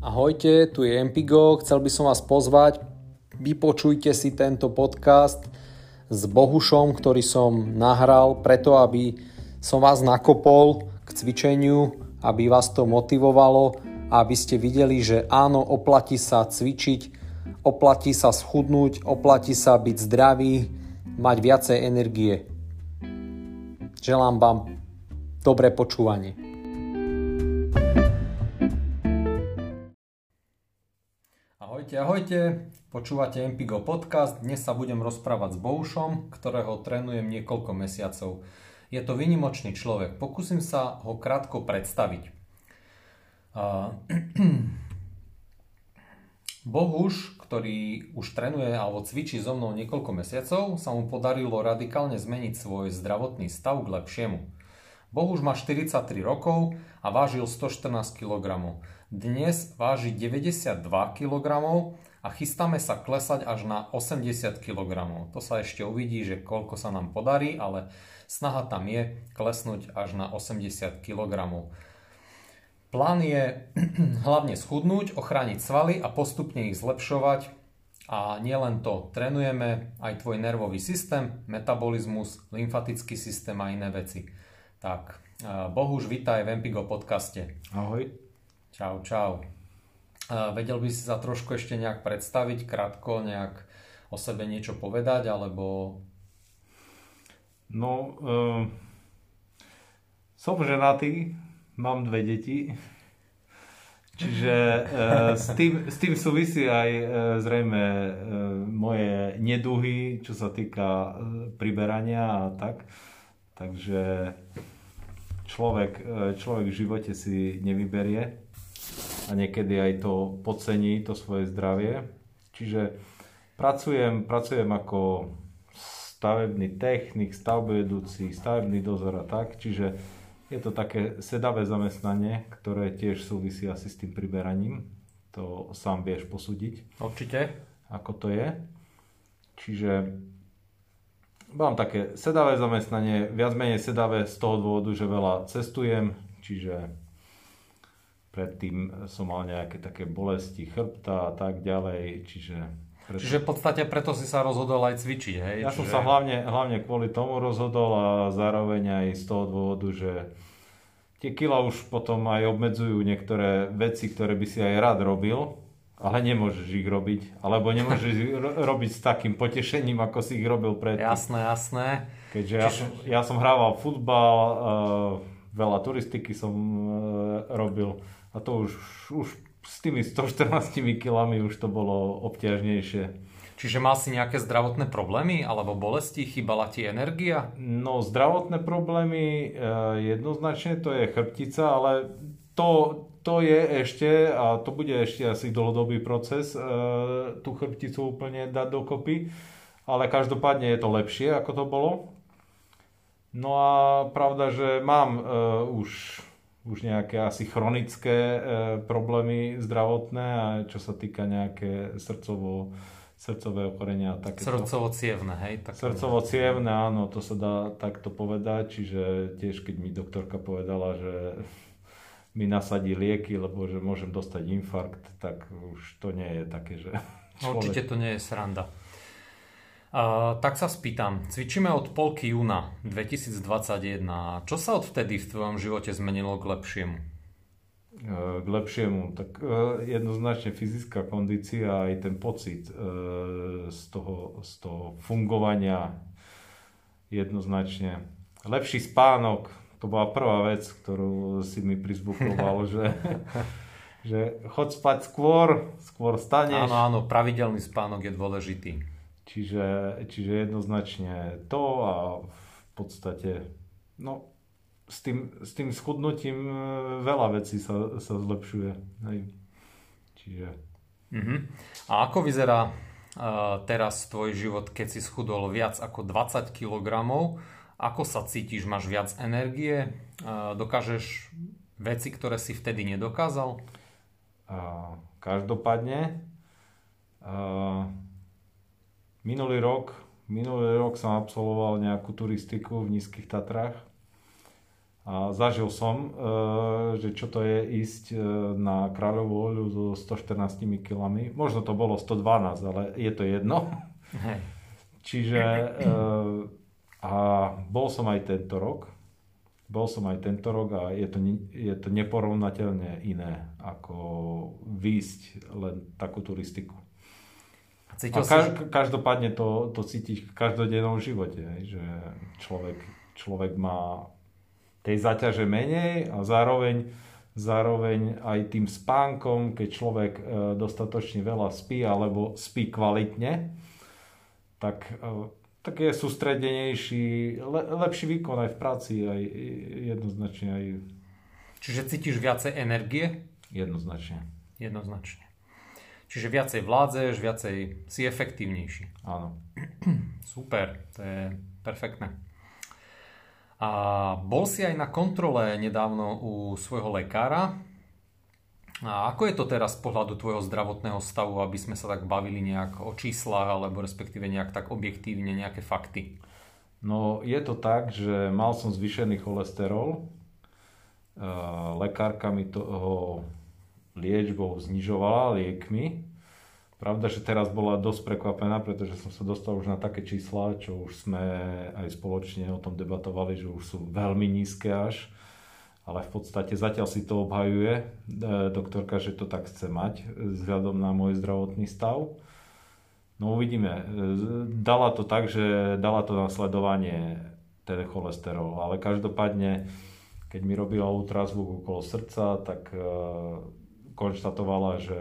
Ahojte, tu je Empigo, chcel by som vás pozvať, vypočujte si tento podcast s Bohušom, ktorý som nahral preto, aby som vás nakopol k cvičeniu, aby vás to motivovalo aby ste videli, že áno, oplatí sa cvičiť, oplatí sa schudnúť, oplatí sa byť zdravý, mať viacej energie. Želám vám dobré počúvanie. Ahojte, ahojte, počúvate Empigo podcast. Dnes sa budem rozprávať s Boušom, ktorého trénujem niekoľko mesiacov. Je to vynimočný človek. Pokúsim sa ho krátko predstaviť. Bohuš, ktorý už trénuje alebo cvičí so mnou niekoľko mesiacov, sa mu podarilo radikálne zmeniť svoj zdravotný stav k lepšiemu. Bohuž má 43 rokov a vážil 114 kg. Dnes váži 92 kg a chystáme sa klesať až na 80 kg. To sa ešte uvidí, že koľko sa nám podarí, ale snaha tam je klesnúť až na 80 kg. Plán je hlavne schudnúť, ochrániť svaly a postupne ich zlepšovať. A nielen to, trénujeme aj tvoj nervový systém, metabolizmus, lymfatický systém a iné veci. Tak, Bohuž, vítaj v Empigo podcaste. Ahoj. Čau, čau. Vedel by si sa trošku ešte nejak predstaviť, krátko nejak o sebe niečo povedať, alebo... No, uh, som ženatý, mám dve deti, čiže uh, s, tým, s tým súvisí aj uh, zrejme uh, moje neduhy, čo sa týka uh, priberania a tak. Takže človek, uh, človek v živote si nevyberie a niekedy aj to podcení, to svoje zdravie. Čiže pracujem, pracujem ako stavebný technik, stavbovedúci, stavebný dozor a tak. Čiže je to také sedavé zamestnanie, ktoré tiež súvisí asi s tým priberaním. To sám vieš posúdiť. Určite. Ako to je. Čiže mám také sedavé zamestnanie, viac menej sedavé z toho dôvodu, že veľa cestujem, čiže Predtým som mal nejaké také bolesti chrbta a tak ďalej, čiže... Preto... Čiže v podstate preto si sa rozhodol aj cvičiť, hej? Ja Čiže... som sa hlavne, hlavne kvôli tomu rozhodol a zároveň aj z toho dôvodu, že tie kila už potom aj obmedzujú niektoré veci, ktoré by si aj rád robil, ale nemôžeš ich robiť, alebo nemôžeš ich robiť s takým potešením, ako si ich robil predtým. Jasné, jasné. Keďže Čiže... ja, som, ja som hrával futbal, uh, veľa turistiky som uh, robil, a to už, už s tými 114 kilami už to bolo obťažnejšie. Čiže mal si nejaké zdravotné problémy alebo bolesti? Chýbala ti energia? No zdravotné problémy eh, jednoznačne to je chrbtica, ale to, to je ešte, a to bude ešte asi dlhodobý proces, eh, tú chrbticu úplne dať dokopy, ale každopádne je to lepšie, ako to bolo. No a pravda, že mám uh, už už nejaké asi chronické e, problémy zdravotné a čo sa týka nejaké srdcovo, srdcové ochorenia. Takéto. Srdcovo-cievne, hej? Tak... Srdcovo-cievne, áno, to sa dá takto povedať, čiže tiež keď mi doktorka povedala, že mi nasadí lieky, lebo že môžem dostať infarkt, tak už to nie je také, že... Človek... Určite to nie je sranda. Uh, tak sa spýtam, cvičíme od polky júna 2021. Čo sa odvtedy v tvojom živote zmenilo k lepšiemu? Uh, k lepšiemu, tak uh, jednoznačne fyzická kondícia aj ten pocit uh, z, toho, z toho fungovania jednoznačne. Lepší spánok, to bola prvá vec, ktorú si mi prizbukoval, že, že chod spať skôr, skôr staneš. Áno, áno, pravidelný spánok je dôležitý. Čiže, čiže jednoznačne to a v podstate no, s, tým, s tým schudnutím e, veľa vecí sa, sa zlepšuje. Hej. Čiže... Uh-huh. A ako vyzerá uh, teraz tvoj život, keď si schudol viac ako 20 kg? Ako sa cítiš? Máš viac energie? Uh, dokážeš veci, ktoré si vtedy nedokázal? Uh, každopádne uh, Minulý rok, minulý rok som absolvoval nejakú turistiku v Nízkych Tatrách A zažil som, že čo to je ísť na kráľovú voľu so 114 kilami. Možno to bolo 112, ale je to jedno. Hej. Čiže a bol som aj tento rok. Bol som aj tento rok a je to, je to neporovnateľne iné, ako výjsť len takú turistiku. Cítil a si... každopádne to, to cítiš v každodennom živote, že človek, človek má tej zaťaže menej a zároveň, zároveň aj tým spánkom, keď človek e, dostatočne veľa spí alebo spí kvalitne, tak e, tak je sústredenejší, le, lepší výkon aj v práci, aj jednoznačne aj... Čiže cítiš viacej energie? Jednoznačne. Jednoznačne. Čiže viacej vládzeš, viacej si efektívnejší. Áno. Super, to je perfektné. A bol si aj na kontrole nedávno u svojho lekára a ako je to teraz z pohľadu tvojho zdravotného stavu, aby sme sa tak bavili nejak o číslach, alebo respektíve nejak tak objektívne nejaké fakty? No je to tak, že mal som zvýšený cholesterol, lekárka mi toho liečbou znižovala liekmi. Pravda, že teraz bola dosť prekvapená, pretože som sa dostal už na také čísla, čo už sme aj spoločne o tom debatovali, že už sú veľmi nízke až ale v podstate zatiaľ si to obhajuje e, doktorka, že to tak chce mať vzhľadom na môj zdravotný stav. No uvidíme. E, dala to tak, že dala to nasledovanie ten cholesterol, ale každopádne, keď mi robila ultrazvuk okolo srdca, tak e, konštatovala, že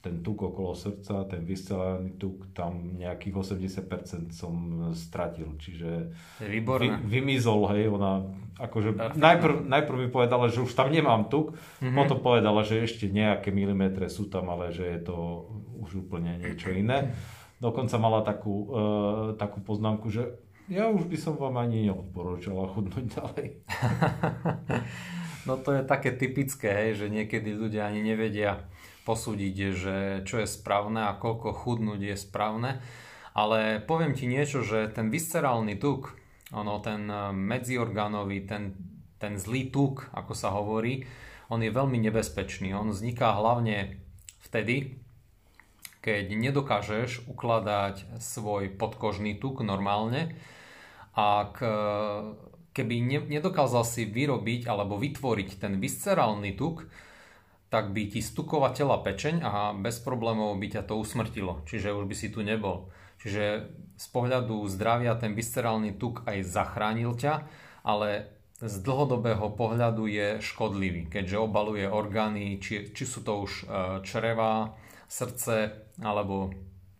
ten tuk okolo srdca, ten vyscelaný tuk, tam nejakých 80% som stratil, čiže vy, vymizol, hej, ona akože najprv, najprv mi povedala, že už tam nemám tuk, mm-hmm. potom povedala, že ešte nejaké milimetre sú tam, ale že je to už úplne niečo iné. Dokonca mala takú, uh, takú poznámku, že ja už by som vám ani neodporúčala chudnúť ďalej. no to je také typické, hej, že niekedy ľudia ani nevedia, posúdiť, že čo je správne a koľko chudnúť je správne. Ale poviem ti niečo, že ten viscerálny tuk, ono, ten eh, medziorgánový, ten, ten zlý tuk, ako sa hovorí, on je veľmi nebezpečný. On vzniká hlavne vtedy, keď nedokážeš ukladať svoj podkožný tuk normálne a k, keby ne, nedokázal si vyrobiť alebo vytvoriť ten viscerálny tuk, tak by ti stukovateľa pečeň a bez problémov by ťa to usmrtilo. Čiže už by si tu nebol. Čiže z pohľadu zdravia ten viscerálny tuk aj zachránil ťa, ale z dlhodobého pohľadu je škodlivý, keďže obaluje orgány, či, či sú to už e, čreva, srdce alebo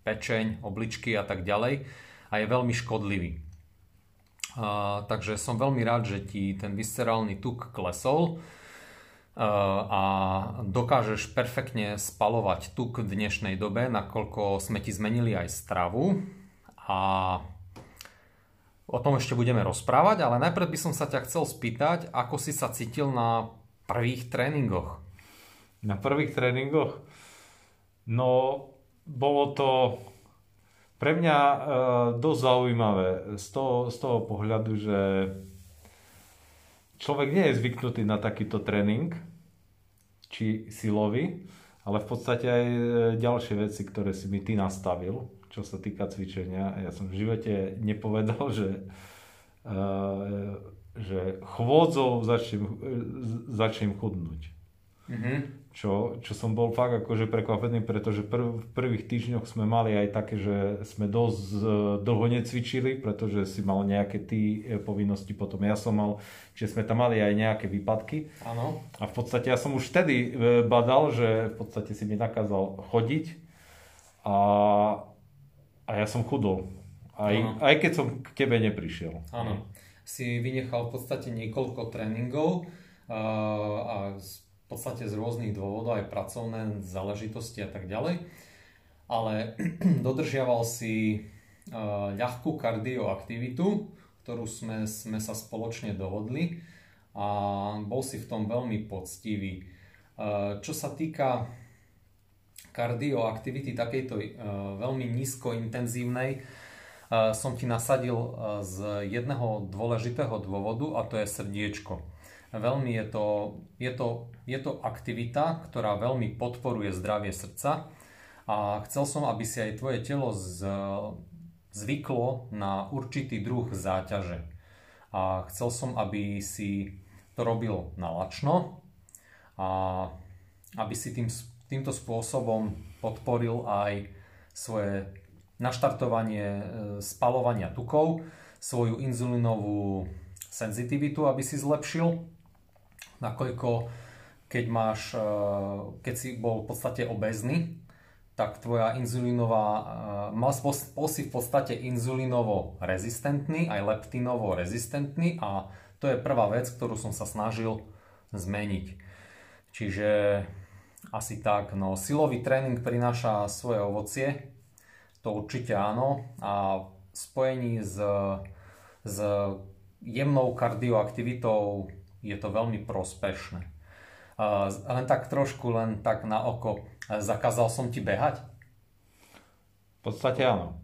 pečeň, obličky a tak ďalej a je veľmi škodlivý. A, takže som veľmi rád, že ti ten viscerálny tuk klesol a dokážeš perfektne spalovať tuk v dnešnej dobe, nakoľko sme ti zmenili aj stravu a o tom ešte budeme rozprávať, ale najprv by som sa ťa chcel spýtať, ako si sa cítil na prvých tréningoch. Na prvých tréningoch? No, bolo to pre mňa e, dosť zaujímavé z toho, z toho pohľadu, že človek nie je zvyknutý na takýto tréning, či silový, ale v podstate aj e, ďalšie veci, ktoré si mi ty nastavil, čo sa týka cvičenia. Ja som v živote nepovedal, že, uh, že chôdzou začnem, e, začnem chudnúť. Mm-hmm čo, čo som bol fakt akože prekvapený, pretože prv, v prvých týždňoch sme mali aj také, že sme dosť uh, dlho necvičili, pretože si mal nejaké ty e, povinnosti, potom ja som mal, čiže sme tam mali aj nejaké výpadky. Áno. A v podstate ja som už vtedy uh, badal, že v podstate si mi nakázal chodiť a, a ja som chudol. Aj, aj keď som k tebe neprišiel. Áno. Si vynechal v podstate niekoľko tréningov uh, a podstate z rôznych dôvodov, aj pracovné záležitosti a tak ďalej. Ale dodržiaval si uh, ľahkú kardioaktivitu, ktorú sme, sme sa spoločne dohodli a bol si v tom veľmi poctivý. Uh, čo sa týka kardioaktivity takejto uh, veľmi nízko intenzívnej, som ti nasadil z jedného dôležitého dôvodu a to je srdiečko. Veľmi je to, je to, je to aktivita, ktorá veľmi podporuje zdravie srdca a chcel som, aby si aj tvoje telo z, zvyklo na určitý druh záťaže. A chcel som, aby si to robil na lačno a aby si tým, týmto spôsobom podporil aj svoje naštartovanie e, spalovania tukov, svoju inzulínovú senzitivitu, aby si zlepšil, nakoľko keď máš, e, keď si bol v podstate obezný, tak tvoja inzulínová, e, mal si v podstate inzulínovo rezistentný, aj leptinovo rezistentný a to je prvá vec, ktorú som sa snažil zmeniť. Čiže asi tak, no. Silový tréning prináša svoje ovocie, to určite áno. A v spojení s, s jemnou kardioaktivitou je to veľmi prospešné. Len tak trošku, len tak na oko. Zakázal som ti behať? V podstate áno.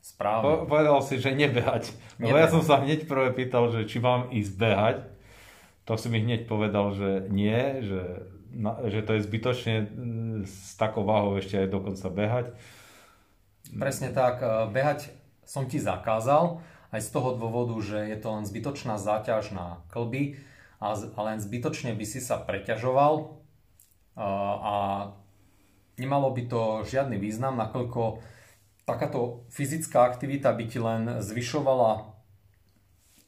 Správne. Po, povedal si, že nebehať. Lebo ja som sa hneď prvé pýtal, že či mám ísť behať. To si mi hneď povedal, že nie, že, že to je zbytočne s takou váhou ešte aj dokonca behať. Presne tak, e, behať som ti zakázal, aj z toho dôvodu, že je to len zbytočná záťaž na klby a len zbytočne by si sa preťažoval e, a nemalo by to žiadny význam, nakoľko takáto fyzická aktivita by ti len zvyšovala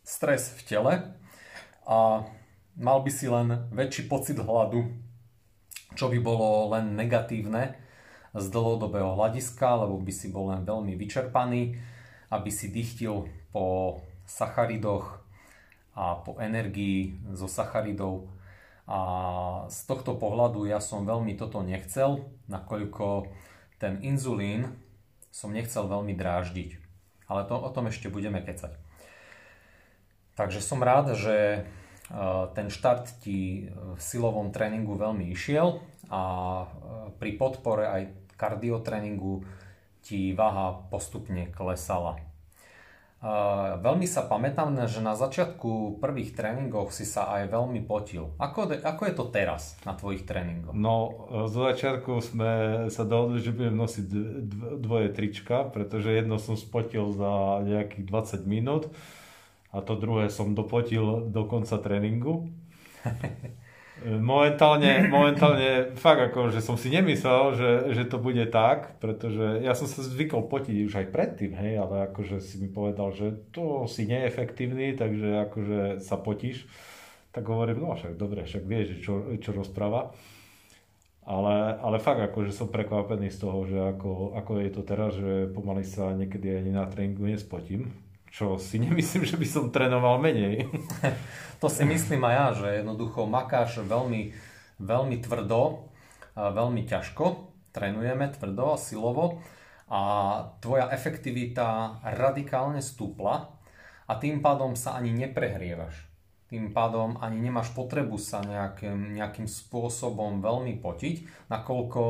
stres v tele a mal by si len väčší pocit hladu, čo by bolo len negatívne z dlhodobého hľadiska, lebo by si bol len veľmi vyčerpaný, aby si dychtil po sacharidoch a po energii zo sacharidov. A z tohto pohľadu ja som veľmi toto nechcel, nakoľko ten inzulín som nechcel veľmi dráždiť. Ale to, o tom ešte budeme kecať. Takže som rád, že e, ten štart ti v silovom tréningu veľmi išiel a e, pri podpore aj kardiotréningu ti váha postupne klesala. Uh, veľmi sa pamätám, že na začiatku prvých tréningov si sa aj veľmi potil. Ako, ako je to teraz na tvojich tréningoch? No, z začiatku sme sa dohodli, že budem nosiť dvoje trička, pretože jedno som spotil za nejakých 20 minút a to druhé som dopotil do konca tréningu. Momentálne, momentálne fakt ako, že som si nemyslel, že, že to bude tak, pretože ja som sa zvykol potiť už aj predtým, hej, ale akože si mi povedal, že to si neefektívny, takže akože sa potíš, tak hovorím, no však dobre, však vieš, čo, čo rozpráva. Ale, ale fakt akože som prekvapený z toho, že ako, ako je to teraz, že pomaly sa niekedy ani na tréningu nespotím, čo si nemyslím, že by som trénoval menej. To si myslím aj ja, že jednoducho makáš veľmi, veľmi tvrdo, veľmi ťažko, trénujeme tvrdo a silovo a tvoja efektivita radikálne stúpla a tým pádom sa ani neprehrievaš. Tým pádom ani nemáš potrebu sa nejakým, nejakým spôsobom veľmi potiť, nakoľko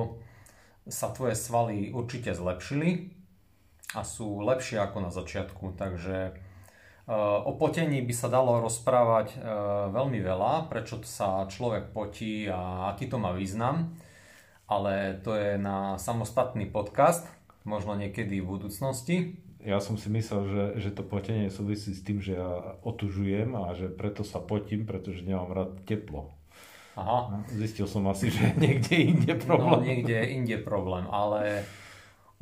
sa tvoje svaly určite zlepšili a sú lepšie ako na začiatku. Takže Eh, o potení by sa dalo rozprávať eh, veľmi veľa, prečo sa človek potí a aký to má význam, ale to je na samostatný podcast, možno niekedy v budúcnosti. Ja som si myslel, že, že to potenie súvisí s tým, že ja otužujem a že preto sa potím, pretože nemám rád teplo. Aha. Zistil som asi, že niekde inde no, problém. No, niekde inde problém, ale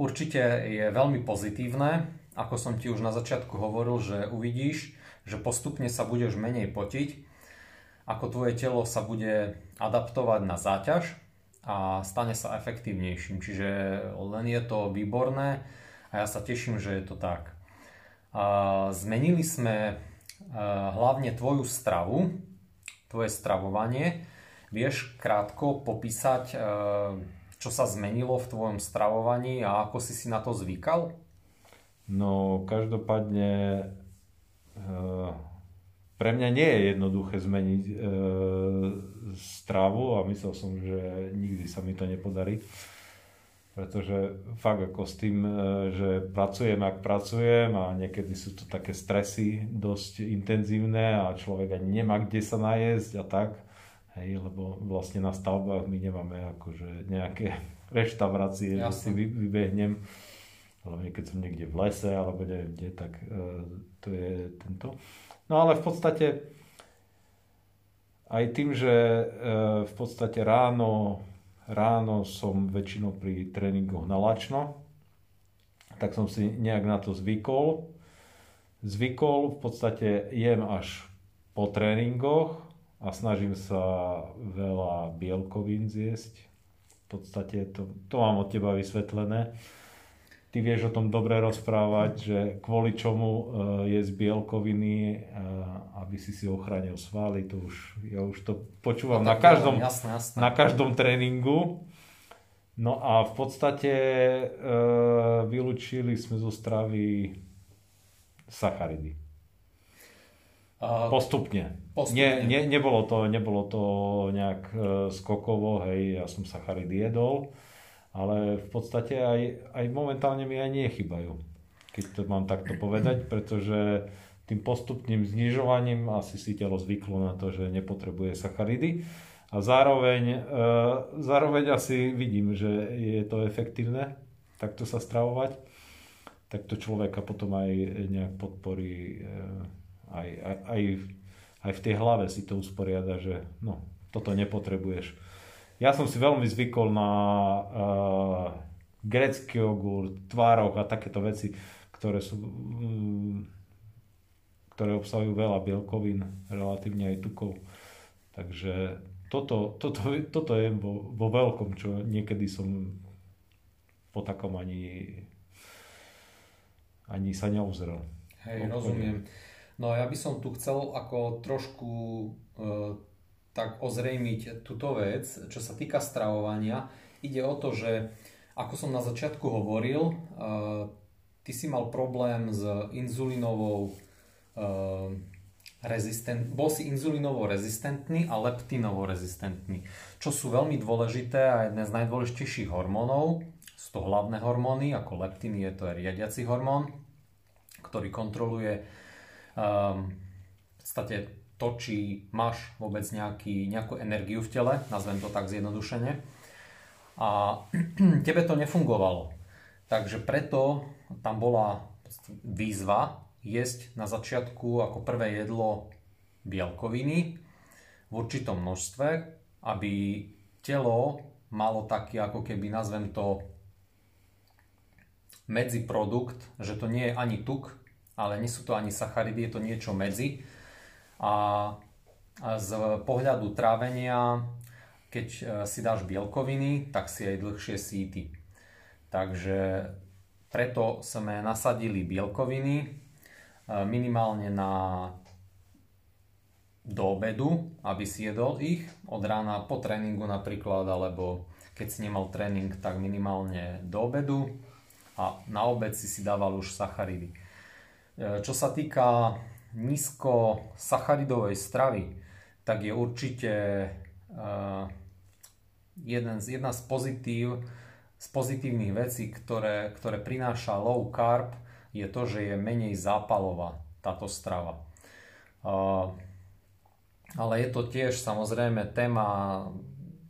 určite je veľmi pozitívne, ako som ti už na začiatku hovoril, že uvidíš, že postupne sa budeš menej potiť, ako tvoje telo sa bude adaptovať na záťaž a stane sa efektívnejším. Čiže len je to výborné a ja sa teším, že je to tak. Zmenili sme hlavne tvoju stravu, tvoje stravovanie. Vieš krátko popísať, čo sa zmenilo v tvojom stravovaní a ako si si na to zvykal? No každopádne e, pre mňa nie je jednoduché zmeniť e, stravu a myslel som, že nikdy sa mi to nepodarí. pretože fakt ako s tým, e, že pracujem, ak pracujem a niekedy sú to také stresy dosť intenzívne a človek ani nemá kde sa najesť a tak, hej, lebo vlastne na stavbách my nemáme akože nejaké reštaurácie, že si vybehnem, hlavne keď som niekde v lese alebo neviem kde, tak uh, to je tento. No ale v podstate aj tým, že uh, v podstate ráno ráno som väčšinou pri tréningoch na lačno, tak som si nejak na to zvykol. Zvykol, v podstate jem až po tréningoch a snažím sa veľa bielkovín zjesť. V podstate to, to mám od teba vysvetlené ty vieš o tom dobre rozprávať, že kvôli čomu uh, je z bielkoviny, uh, aby si si ochránil svaly, to už, ja už to počúvam no, na, každom, jasné, jasné. na každom tréningu. No a v podstate uh, vylúčili sme zo stravy sacharidy. Postupne. postupne. Nie, nie, nebolo, to, nebolo to nejak uh, skokovo, hej, ja som sacharidy jedol ale v podstate aj, aj momentálne mi aj nechybajú, keď to mám takto povedať, pretože tým postupným znižovaním asi si telo zvyklo na to, že nepotrebuje sacharidy a zároveň, e, zároveň asi vidím, že je to efektívne takto sa stravovať, tak to človeka potom aj nejak podporí, e, aj, aj, aj, aj v tej hlave si to usporiada, že no, toto nepotrebuješ ja som si veľmi zvykol na uh, grecký jogurt, tvároch a takéto veci, ktoré sú um, ktoré obsahujú veľa bielkovín, relatívne aj tukov. Takže toto, toto, toto je vo, vo veľkom, čo niekedy som po takom ani, ani sa neuzrel. Hej, rozumiem. No ja by som tu chcel ako trošku uh, tak ozrejmiť túto vec, čo sa týka stravovania. Ide o to, že ako som na začiatku hovoril, uh, ty si mal problém s inzulínovou uh, rezistent, bol si inzulínovo rezistentný a leptinovo rezistentný, čo sú veľmi dôležité a jedné z najdôležitejších hormónov. Sú to hlavné hormóny, ako leptín je to riadiaci hormón, ktorý kontroluje um, v podstate to, či máš vôbec nejaký, nejakú energiu v tele, nazvem to tak zjednodušene. A tebe to nefungovalo. Takže preto tam bola výzva jesť na začiatku ako prvé jedlo bielkoviny v určitom množstve, aby telo malo taký, ako keby nazvem to medziprodukt, že to nie je ani tuk, ale nie sú to ani sacharidy, je to niečo medzi, a z pohľadu trávenia, keď e, si dáš bielkoviny, tak si aj dlhšie síty. Takže preto sme nasadili bielkoviny e, minimálne na do obedu, aby si jedol ich od rána po tréningu napríklad, alebo keď si nemal tréning, tak minimálne do obedu a na obed si si dával už sacharidy. E, čo sa týka nízko sacharidovej stravy, tak je určite uh, jeden z, jedna z pozitív, z pozitívnych vecí, ktoré, ktoré prináša low carb, je to, že je menej zápalová táto strava. Uh, ale je to tiež samozrejme téma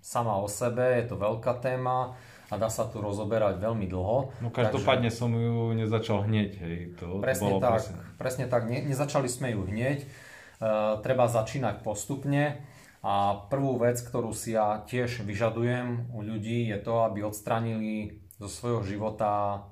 sama o sebe, je to veľká téma a dá sa tu rozoberať veľmi dlho. No každopádne takže... som ju nezačal hneď, hej. To, presne to bolo tak, presne, presne tak, ne, nezačali sme ju hneď, uh, treba začínať postupne a prvú vec, ktorú si ja tiež vyžadujem u ľudí je to, aby odstranili zo svojho života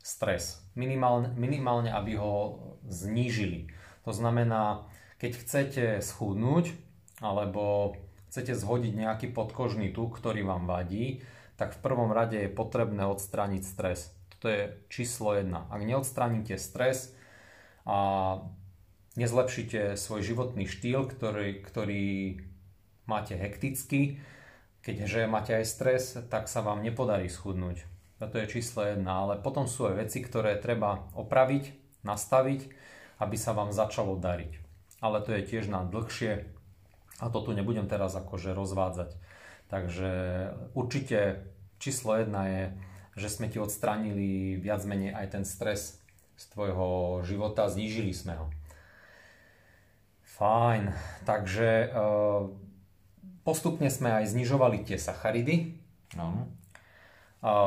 stres. Minimálne, minimálne aby ho znížili. To znamená, keď chcete schudnúť alebo chcete zhodiť nejaký podkožný tuk, ktorý vám vadí, tak v prvom rade je potrebné odstrániť stres. Toto je číslo 1. Ak neodstránite stres a nezlepšíte svoj životný štýl, ktorý, ktorý máte hekticky, keďže máte aj stres, tak sa vám nepodarí schudnúť. To je číslo 1, ale potom sú aj veci, ktoré treba opraviť, nastaviť, aby sa vám začalo dariť. Ale to je tiež na dlhšie a to tu nebudem teraz akože rozvádzať. Takže určite číslo jedna je že sme ti odstránili viac menej aj ten stres z tvojho života, znížili sme ho. Fajn, takže e, postupne sme aj znižovali tie sacharidy. Áno.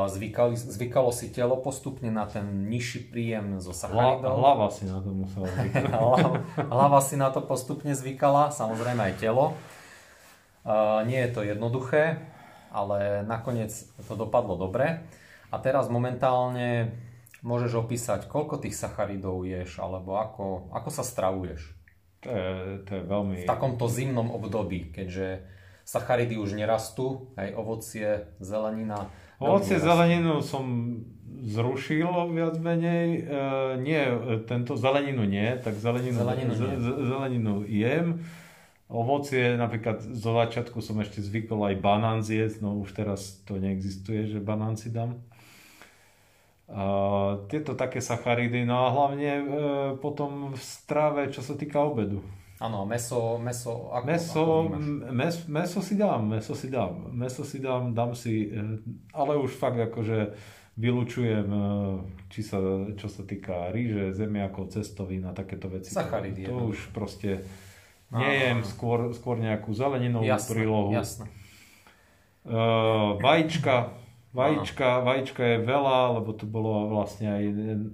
Zvykali, zvykalo si telo postupne na ten nižší príjem zo sacharidov. hlava si na to musela hlava, hlava si na to postupne zvykala, samozrejme aj telo. Nie je to jednoduché, ale nakoniec to dopadlo dobre. A teraz momentálne môžeš opísať, koľko tých sacharidov ješ, alebo ako, ako sa stravuješ. To je, to je veľmi... V takomto zimnom období, keďže sacharidy už nerastú, aj ovocie, zelenina. Ovocie zeleninu som zrušil viac menej. E, nie, tento zeleninu nie, tak zeleninu, Zeleninu nie. z- zeleninu jem. Ovocie, napríklad zo začiatku som ešte zvykol aj banán zjesť, no už teraz to neexistuje, že banán si dám. A tieto také sacharidy, no a hlavne e, potom v strave, čo sa týka obedu. Áno, meso, meso, ako, Meso, ako mes, meso si dám, meso si dám, meso si dám, dám si, eh, ale už fakt akože vylučujem, eh, či sa, čo sa týka ríže, zemiakov, cestovín a takéto veci. Sacharidy, To, to už proste nejem, skôr, skôr nejakú zeleninovú Jasné, prílohu. jasné. Uh, vajíčka, vajíčka, vajíčka je veľa, lebo to bolo vlastne aj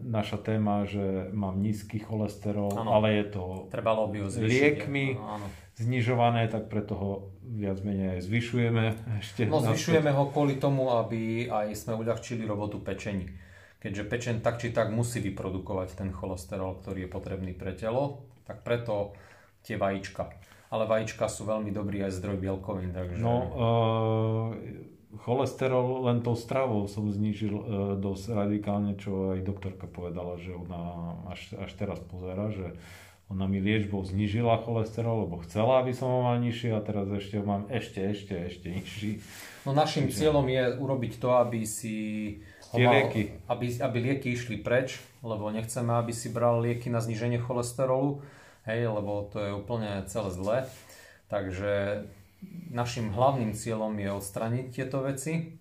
naša téma, že mám nízky cholesterol, Áno. ale je to Trebalo by zvýšiť. liekmi áno. znižované, tak preto ho viac menej aj zvyšujeme. Ešte No zvyšujeme ho kvôli tomu, aby aj sme uľahčili robotu pečení. Keďže pečen tak či tak musí vyprodukovať ten cholesterol, ktorý je potrebný pre telo, tak preto tie vajíčka. Ale vajíčka sú veľmi dobrý aj zdroj bielkovín, takže... No, uh, cholesterol len tou stravou som znížil uh, dosť radikálne, čo aj doktorka povedala, že ona až, až teraz pozera, že ona mi liečbou znížila cholesterol, lebo chcela, aby som ho mal nižší a teraz ešte ho mám ešte, ešte, ešte nižší. No našim cieľom je urobiť to, aby si ho mal- lieky. Aby, aby lieky išli preč, lebo nechceme, aby si bral lieky na zníženie cholesterolu, hej, lebo to je úplne celé zlé. Takže našim hlavným cieľom je odstraniť tieto veci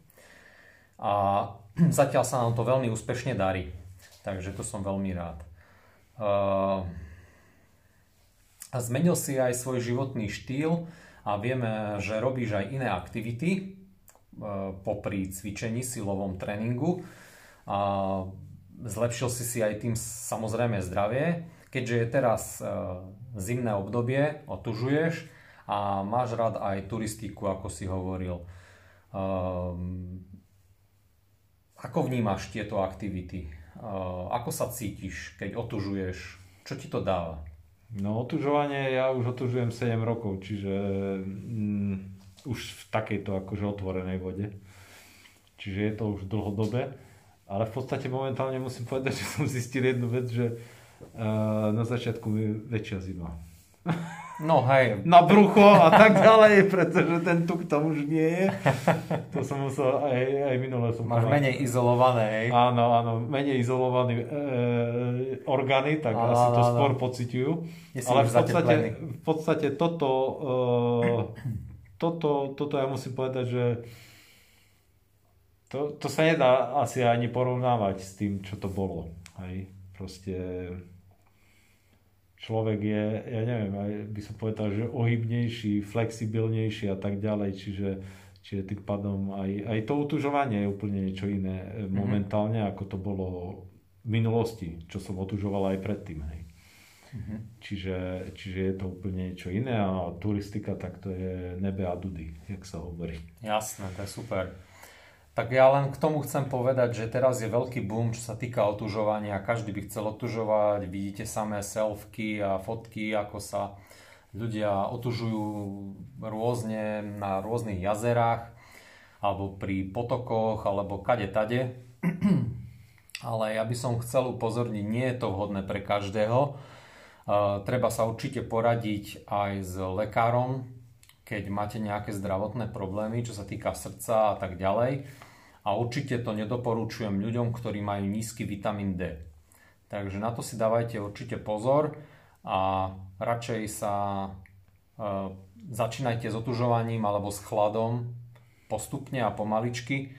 a zatiaľ sa nám to veľmi úspešne darí. Takže to som veľmi rád. Uh, a zmenil si aj svoj životný štýl a vieme, že robíš aj iné aktivity e, popri cvičení, silovom tréningu. A zlepšil si si aj tým samozrejme zdravie. Keďže je teraz e, zimné obdobie, otužuješ a máš rád aj turistiku, ako si hovoril. Ehm, Ako vnímaš tieto aktivity? E, Ako sa cítiš, keď otužuješ? Čo ti to dáva? No otužovanie, ja už otužujem 7 rokov, čiže mm, už v takejto akože otvorenej vode. Čiže je to už dlhodobé. Ale v podstate momentálne musím povedať, že som zistil jednu vec, že na začiatku je väčšia zima. No hej, Na brucho a tak ďalej, pretože ten tuk tam už nie je. To som musel aj, aj minule som máš menej izolované, hej. Áno, áno, menej izolované e, orgány, tak Áno, asi to áno, skôr pociťujú. Ale v podstate, v podstate toto, e, toto, toto ja musím povedať, že to, to sa nedá asi ani porovnávať s tým, čo to bolo. Hej. Proste človek je, ja neviem, aj by som povedal, že ohybnejší, flexibilnejší a tak ďalej, čiže, čiže tým pádom aj, aj to utužovanie je úplne niečo iné mm-hmm. momentálne, ako to bolo v minulosti, čo som otužoval aj predtým. Hej. Mm-hmm. Čiže, čiže je to úplne niečo iné a turistika tak to je nebe a dudy, jak sa hovorí. Jasné, to je super. Tak ja len k tomu chcem povedať, že teraz je veľký boom, čo sa týka otužovania. Každý by chcel otužovať. Vidíte samé selfky a fotky, ako sa ľudia otužujú rôzne na rôznych jazerách alebo pri potokoch alebo kade tade. Ale ja by som chcel upozorniť, nie je to vhodné pre každého. Treba sa určite poradiť aj s lekárom, keď máte nejaké zdravotné problémy, čo sa týka srdca a tak ďalej. A určite to nedoporučujem ľuďom, ktorí majú nízky vitamín D. Takže na to si dávajte určite pozor a radšej sa e, začínajte s otužovaním alebo s chladom postupne a pomaličky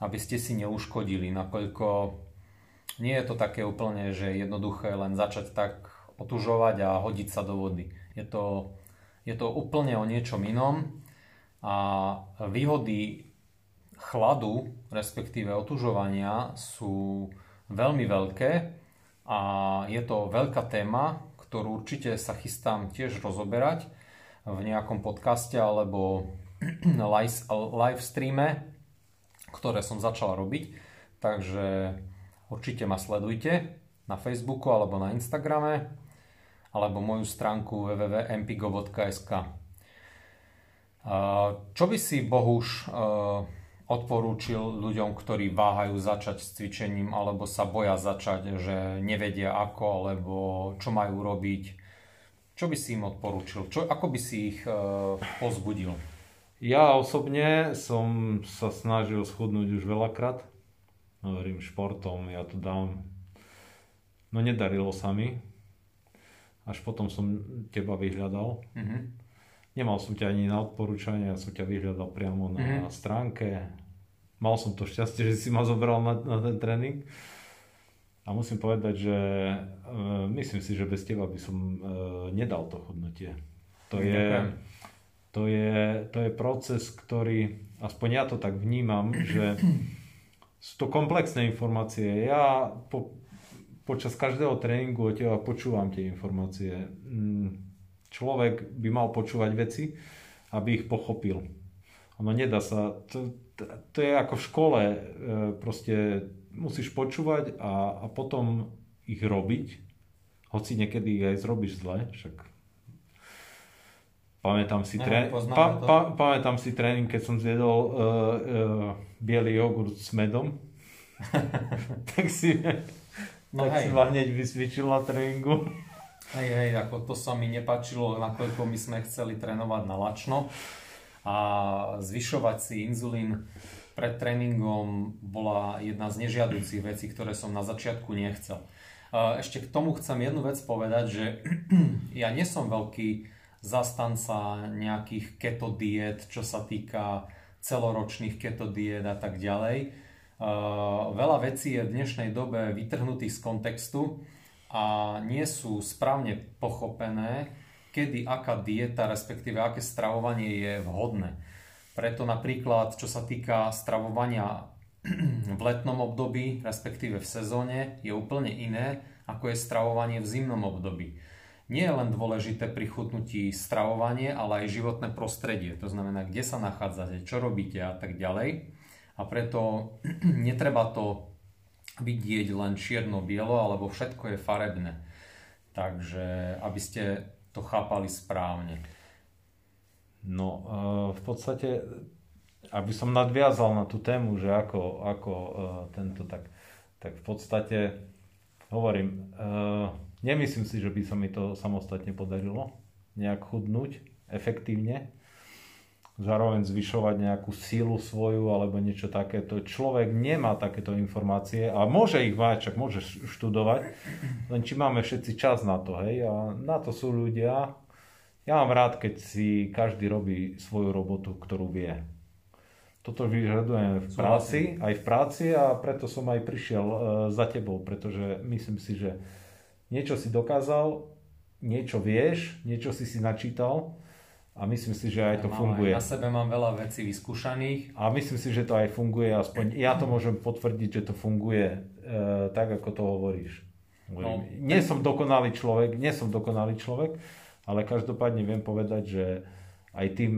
aby ste si neuškodili, nakoľko nie je to také úplne, že jednoduché len začať tak otužovať a hodiť sa do vody. Je to, je to úplne o niečom inom a výhody chladu, respektíve otužovania sú veľmi veľké a je to veľká téma, ktorú určite sa chystám tiež rozoberať v nejakom podcaste alebo live streame, ktoré som začal robiť. Takže určite ma sledujte na Facebooku alebo na Instagrame alebo moju stránku www.mpigo.sk. Čo by si Bohuž odporúčil ľuďom, ktorí váhajú začať s cvičením alebo sa boja začať, že nevedia ako alebo čo majú robiť? Čo by si im odporúčil? Čo, ako by si ich pozbudil? Ja osobne som sa snažil schudnúť už veľakrát. Hovorím športom, ja to dám. No nedarilo sa mi. Až potom som teba vyhľadal. Mm-hmm. Nemal som ťa ani na odporúčanie, ja som ťa vyhľadal priamo na mm-hmm. stránke. Mal som to šťastie, že si ma zobral na, na ten tréning. A musím povedať, že e, myslím si, že bez teba by som e, nedal to chodnutie. To je, to je, to je proces, ktorý, aspoň ja to tak vnímam, že sú to komplexné informácie. Ja po, počas každého tréningu od teba počúvam tie informácie. Mm, človek by mal počúvať veci, aby ich pochopil. Ono nedá sa, to, to je ako v škole, e, proste musíš počúvať a, a potom ich robiť, hoci niekedy aj zrobíš zle, však Pamätám si, tré... pa, pa, pamätám si tréning, keď som zjedol uh, uh, biely jogurt s medom. tak si, no tak hej. si ma hneď vysvičil na tréningu. Hej, hej, ako to sa mi nepačilo, nakoľko my sme chceli trénovať na lačno a zvyšovať si inzulín pred tréningom bola jedna z nežiaducích vecí, ktoré som na začiatku nechcel. Ešte k tomu chcem jednu vec povedať, že ja nie som veľký zastanca nejakých keto diet, čo sa týka celoročných keto diet a tak ďalej. Veľa vecí je v dnešnej dobe vytrhnutých z kontextu a nie sú správne pochopené, kedy aká dieta, respektíve aké stravovanie je vhodné. Preto napríklad, čo sa týka stravovania v letnom období, respektíve v sezóne, je úplne iné, ako je stravovanie v zimnom období nie je len dôležité pri chutnutí stravovanie, ale aj životné prostredie. To znamená, kde sa nachádzate, čo robíte a tak ďalej. A preto netreba to vidieť len čierno-bielo, alebo všetko je farebné. Takže, aby ste to chápali správne. No, e, v podstate, aby som nadviazal na tú tému, že ako, ako e, tento, tak, tak v podstate hovorím, e, Nemyslím si, že by sa mi to samostatne podarilo nejak chudnúť efektívne. Zároveň zvyšovať nejakú sílu svoju alebo niečo takéto. Človek nemá takéto informácie a môže ich mať, čak môže študovať, len či máme všetci čas na to, hej. A na to sú ľudia. Ja mám rád, keď si každý robí svoju robotu, ktorú vie. Toto vyžadujem v práci, aj v práci a preto som aj prišiel e, za tebou, pretože myslím si, že niečo si dokázal, niečo vieš, niečo si si načítal a myslím si, že aj to ja funguje. Aj na sebe mám veľa vecí vyskúšaných. A myslím si, že to aj funguje, aspoň ja to môžem potvrdiť, že to funguje e, tak, ako to hovoríš. No, nie som dokonalý človek, nie som dokonalý človek, ale každopádne viem povedať, že aj tým,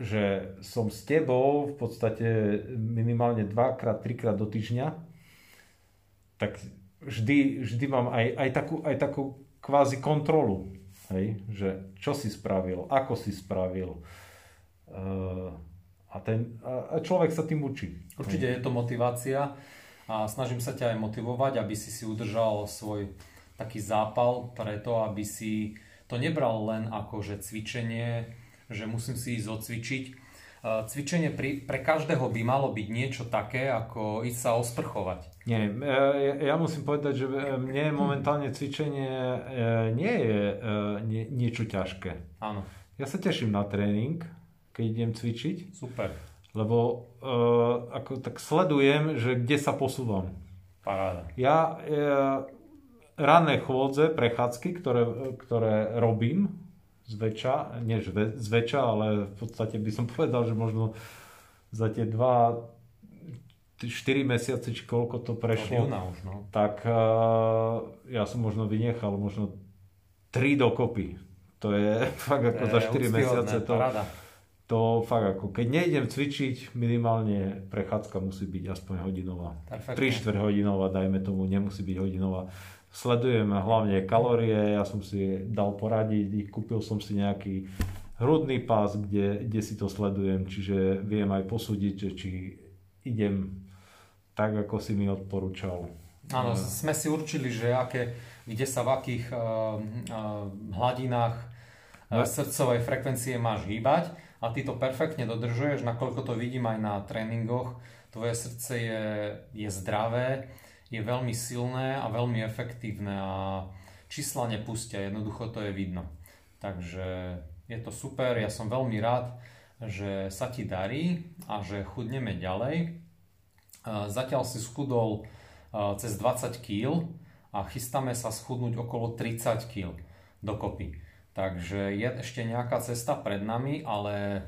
že som s tebou v podstate minimálne dvakrát, trikrát do týždňa, tak vždy, vždy mám aj, aj, takú, aj takú kvázi kontrolu, hej, že čo si spravil, ako si spravil. Uh, a, ten, a človek sa tým učí. Určite je to motivácia a snažím sa ťa aj motivovať, aby si si udržal svoj taký zápal preto, aby si to nebral len ako že cvičenie, že musím si ísť odcvičiť, cvičenie pri, pre každého by malo byť niečo také, ako ísť sa osprchovať. Nie, ja, ja musím povedať, že mne momentálne cvičenie nie je nie, niečo ťažké. Áno. Ja sa teším na tréning, keď idem cvičiť. Super. lebo ako tak sledujem, že kde sa posúvam. Paráda. Ja uh, ranné chôdze, prechádzky, ktoré, ktoré robím, zväčša, nie zväčša, ale v podstate by som povedal, že možno za tie dva 4 mesiace, či koľko to prešlo, už, no. tak uh, ja som možno vynechal možno 3 dokopy. To je fakt ako je, za 4 mesiace to, to fakt ako, keď nejdem cvičiť, minimálne prechádzka musí byť aspoň hodinová. 3 4 hodinová, dajme tomu, nemusí byť hodinová. Sledujem hlavne kalórie, ja som si dal poradiť, kúpil som si nejaký hrudný pás, kde, kde si to sledujem, čiže viem aj posúdiť, či idem tak, ako si mi odporúčal. Áno, uh, sme si určili, že aké, kde sa v akých uh, uh, hladinách uh, srdcovej frekvencie máš hýbať a ty to perfektne dodržuješ, nakoľko to vidím aj na tréningoch. Tvoje srdce je, je zdravé, je veľmi silné a veľmi efektívne a čísla nepustia, jednoducho to je vidno. Takže je to super, ja som veľmi rád, že sa ti darí a že chudneme ďalej. Zatiaľ si schudol cez 20 kg a chystáme sa schudnúť okolo 30 kg dokopy. Takže je ešte nejaká cesta pred nami, ale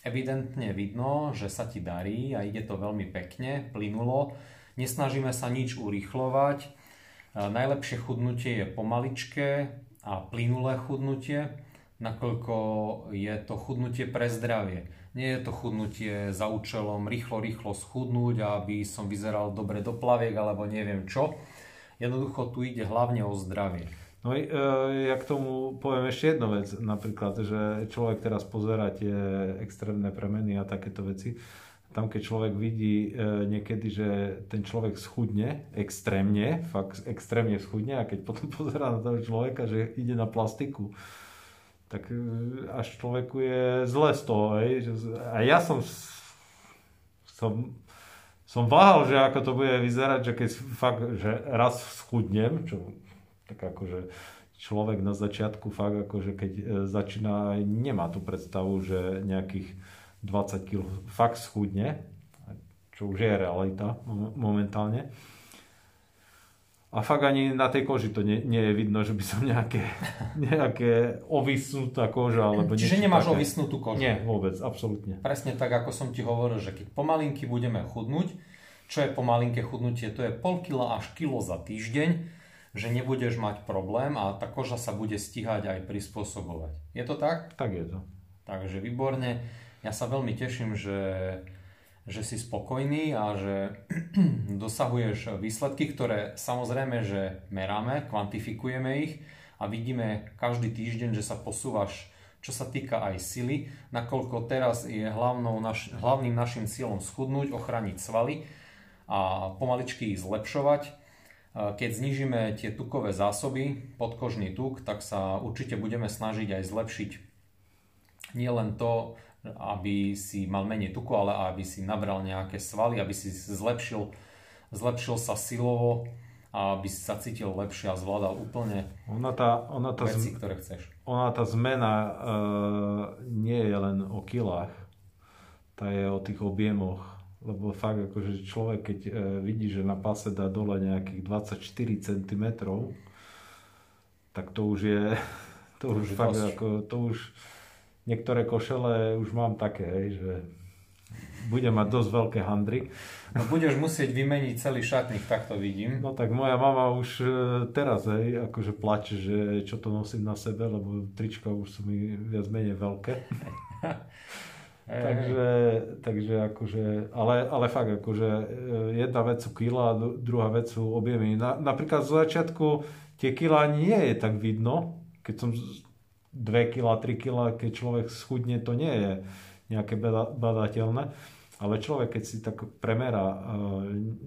evidentne vidno, že sa ti darí a ide to veľmi pekne, plynulo. Nesnažíme sa nič urýchlovať. Najlepšie chudnutie je pomaličké a plynulé chudnutie, nakoľko je to chudnutie pre zdravie. Nie je to chudnutie za účelom rýchlo, rýchlo schudnúť, aby som vyzeral dobre do plaviek alebo neviem čo. Jednoducho tu ide hlavne o zdravie. No e, ja k tomu poviem ešte jednu vec, napríklad, že človek teraz pozera tie extrémne premeny a takéto veci. Tam, keď človek vidí e, niekedy, že ten človek schudne extrémne, fakt extrémne schudne a keď potom pozera na toho človeka, že ide na plastiku, tak e, až človeku je zle z toho. Hej. A ja som, som, som váhal, že ako to bude vyzerať, že keď fakt, že raz schudnem, čo tak akože človek na začiatku fakt akože keď e, začína nemá tú predstavu, že nejakých 20 kg fakt schudne, čo už je realita momentálne a fakt ani na tej koži to nie, nie je vidno, že by som nejaké, nejaké ovisnutá koža alebo Čiže nemáš také. ovisnutú kožu? Nie, vôbec, absolútne. Presne tak, ako som ti hovoril, že keď pomalinky budeme chudnúť, čo je pomalinké chudnutie, to je pol kila až kilo za týždeň, že nebudeš mať problém a tá koža sa bude stíhať aj prispôsobovať. Je to tak? Tak je to. Takže výborne. Ja sa veľmi teším, že že si spokojný a že dosahuješ výsledky, ktoré samozrejme, že meráme, kvantifikujeme ich a vidíme každý týždeň, že sa posúvaš čo sa týka aj sily, nakoľko teraz je hlavnou naš, hlavným našim cieľom schudnúť, ochraniť svaly a pomaličky ich zlepšovať. Keď znižíme tie tukové zásoby, podkožný tuk, tak sa určite budeme snažiť aj zlepšiť nielen to, aby si mal menej tuku, ale aby si nabral nejaké svaly, aby si zlepšil, zlepšil sa silovo a aby si sa cítil lepšie a zvládal úplne ona tá, ona tá veci, ktoré chceš. Ona tá zmena e, nie je len o kilách, tá je o tých objemoch, lebo fakt akože človek, keď e, vidí, že na pase dá dole nejakých 24 cm, tak to už je, to, to už, už fakt dosť. ako, to už niektoré košele už mám také, hej, že budem mať dosť veľké handry. No budeš musieť vymeniť celý šatník, tak to vidím. No tak moja mama už e, teraz, hej, akože plače, že čo to nosím na sebe, lebo trička už sú mi viac menej veľké. takže, takže akože, ale, ale fakt akože e, jedna vec sú kila druhá vec sú objemy. Na, napríklad z začiatku tie kila nie je tak vidno, keď som 2 kg, 3 kg, keď človek schudne, to nie je nejaké badateľné. Ale človek, keď si tak premerá e,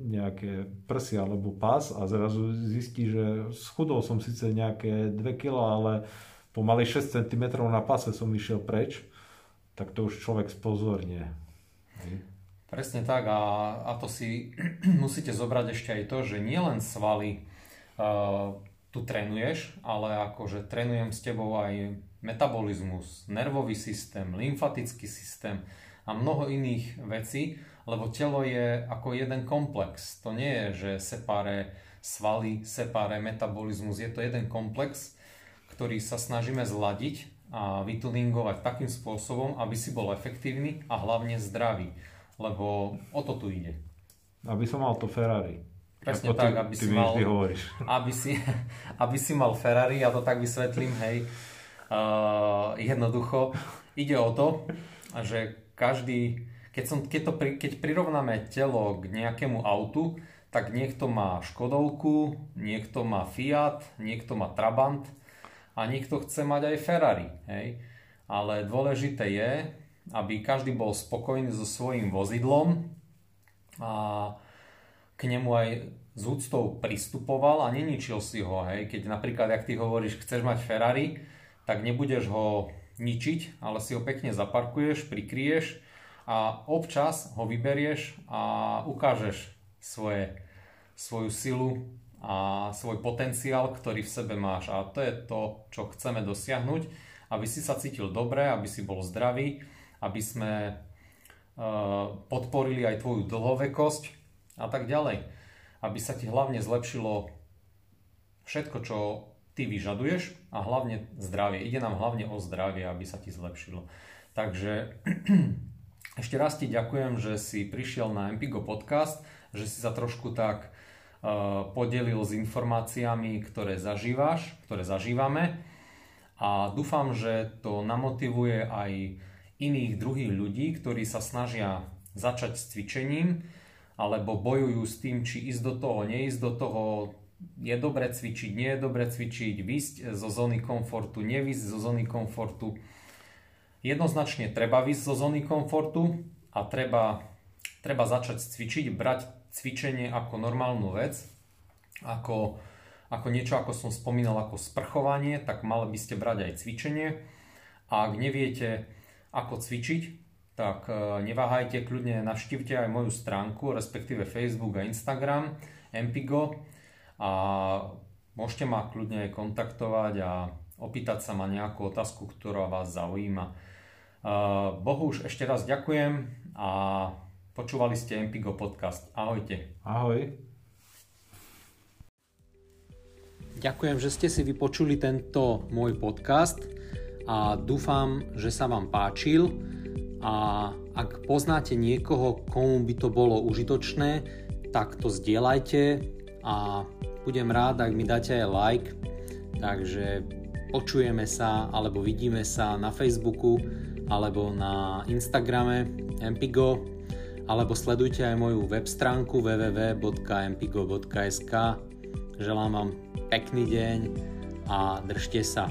nejaké prsy alebo pás a zrazu zistí, že schudol som síce nejaké 2 kg, ale pomaly 6 cm na pase som išiel preč, tak to už človek spozornie. Presne tak a, a to si musíte zobrať ešte aj to, že nielen svaly uh, tu trénuješ, ale akože trénujem s tebou aj metabolizmus, nervový systém, lymfatický systém a mnoho iných vecí, lebo telo je ako jeden komplex. To nie je, že separe svaly, separe metabolizmus, je to jeden komplex, ktorý sa snažíme zladiť a vytuningovať takým spôsobom, aby si bol efektívny a hlavne zdravý. Lebo o to tu ide. Aby som mal to Ferrari. Presne tak, aby si, mal, aby, si, aby si mal Ferrari, ja to tak vysvetlím, hej, uh, jednoducho. Ide o to, že každý, keď, som, keď, to pri, keď prirovnáme telo k nejakému autu, tak niekto má Škodovku, niekto má Fiat, niekto má Trabant a niekto chce mať aj Ferrari. Hej. Ale dôležité je, aby každý bol spokojný so svojím vozidlom a k nemu aj s úctou pristupoval a neničil si ho. Hej. Keď napríklad, ak ty hovoríš, chceš mať Ferrari, tak nebudeš ho ničiť, ale si ho pekne zaparkuješ, prikryješ a občas ho vyberieš a ukážeš svoje, svoju silu a svoj potenciál, ktorý v sebe máš. A to je to, čo chceme dosiahnuť, aby si sa cítil dobre, aby si bol zdravý, aby sme e, podporili aj tvoju dlhovekosť a tak ďalej aby sa ti hlavne zlepšilo všetko, čo ty vyžaduješ a hlavne zdravie. Ide nám hlavne o zdravie, aby sa ti zlepšilo. Takže ešte raz ti ďakujem, že si prišiel na Empigo podcast, že si sa trošku tak uh, podelil s informáciami, ktoré zažívaš, ktoré zažívame a dúfam, že to namotivuje aj iných druhých ľudí, ktorí sa snažia začať s cvičením, alebo bojujú s tým, či ísť do toho, neísť do toho, je dobre cvičiť, nie je dobre cvičiť, vysť zo zóny komfortu, nevysť zo zóny komfortu. Jednoznačne treba vysť zo zóny komfortu a treba, treba začať cvičiť, brať cvičenie ako normálnu vec, ako, ako niečo, ako som spomínal, ako sprchovanie, tak mali by ste brať aj cvičenie. A ak neviete, ako cvičiť, tak e, neváhajte, kľudne navštívte aj moju stránku, respektíve Facebook a Instagram Empigo a môžete ma kľudne aj kontaktovať a opýtať sa ma nejakú otázku, ktorá vás zaujíma. E, Bohu už ešte raz ďakujem a počúvali ste Empigo podcast. Ahojte. Ahoj. Ďakujem, že ste si vypočuli tento môj podcast a dúfam, že sa vám páčil a ak poznáte niekoho, komu by to bolo užitočné, tak to zdieľajte a budem rád, ak mi dáte aj like. Takže počujeme sa alebo vidíme sa na Facebooku alebo na Instagrame Empigo alebo sledujte aj moju web stránku www.empigo.sk Želám vám pekný deň a držte sa.